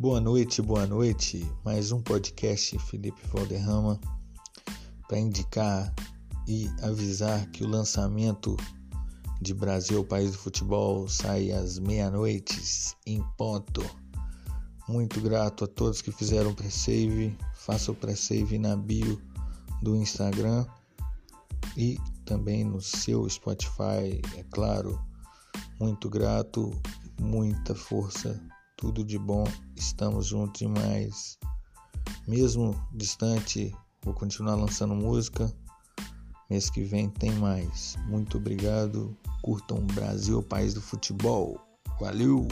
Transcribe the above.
Boa noite, boa noite. Mais um podcast Felipe Valderrama para indicar e avisar que o lançamento de Brasil, país do futebol, sai às meia-noites em ponto. Muito grato a todos que fizeram pre-save. Faça o pre-save na bio do Instagram e também no seu Spotify, é claro. Muito grato, muita força tudo de bom, estamos juntos demais. Mesmo distante, vou continuar lançando música. Mês que vem tem mais. Muito obrigado. Curtam Brasil, país do futebol. Valeu!